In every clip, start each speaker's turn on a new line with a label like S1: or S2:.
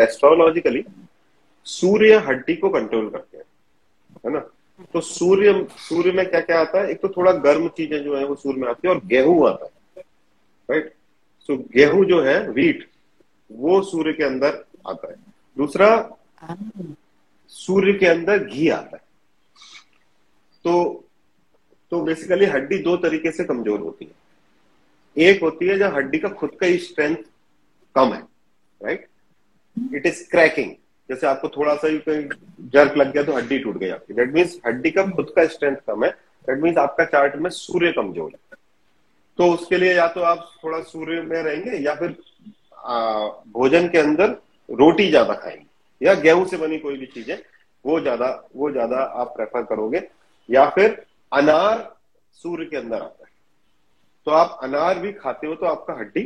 S1: Astrologically सूर्य हड्डी को control करते हैं, है ना? तो सूर्य सूर्य में क्या क्या आता है? एक तो थोड़ा गर्म चीज़ें जो है वो सूर्य में आती है और गेहूँ आता है राइट सो गेहूँ जो है वीट वो सूर्य के अंदर आता है। दूसरा, सूर्य के अंदर घी आता है। तो तो बेसिकली हड्डी दो तरीके से कमज़ोर होती है। एक होती है जब हड्डी का खुद का ही स्ट्रेंथ कम है राइट इट इज़ क्रैकिंग जैसे आपको थोड़ा सा कहीं जर्क लग गया तो हड्डी टूट गई आपकी। दैट मीन्स हड्डी का खुद का स्ट्रेंथ कम है। दैट मीन्स आपका चार्ट में सूर्य कमज़ोर है। तो उसके लिए या तो आप थोड़ा सूर्य में रहेंगे या फिर आ, भोजन के अंदर रोटी ज़्यादा खाएँगे। या गेहूँ से बनी कोई भी चीज़ें वो ज़्यादा वो ज़्यादा आप प्रेफर करोगे। या फिर अनार सूर्य के अंदर आता है। तो आप अनार भी खाते हो तो आपका हड्डी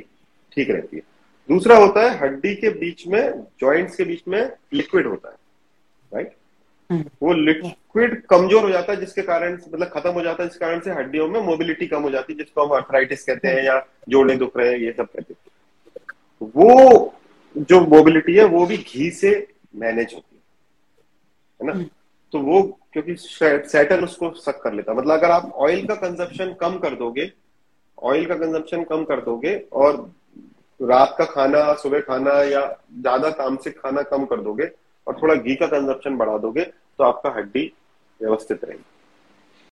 S1: ठीक रहती है। दूसरा होता है हड्डी के बीच में जॉइंट्स के बीच में लिक्विड होता है राइट
S2: हम्म।
S1: वो लिक्विड कमज़ोर हो जाता है जिसके कारण मतलब खत्म हो जाता है जिस कारण से हड्डियों में मोबिलिटी कम हो जाती है जिसको हम अर्थराइटिस कहते हैं या जोड़े दुख रहे हैं ये सब कहते हैं वो जो मोबिलिटी है वो भी घी से मैनेज होती है है ना
S2: हम्म।
S1: तो वो क्योंकि सैटर्न उसको सक कर लेता मतलब अगर आप ऑयल का कंजप्शन कम कर दोगे ऑयल का कंजप्शन कम कर दोगे और रात का खाना, सुबह खाना या ज़्यादा तामसिक खाना कम कर दोगे और थोड़ा घी का कंजप्शन बढ़ा दोगे तो आपका हड्डी व्यवस्थित रहेगी।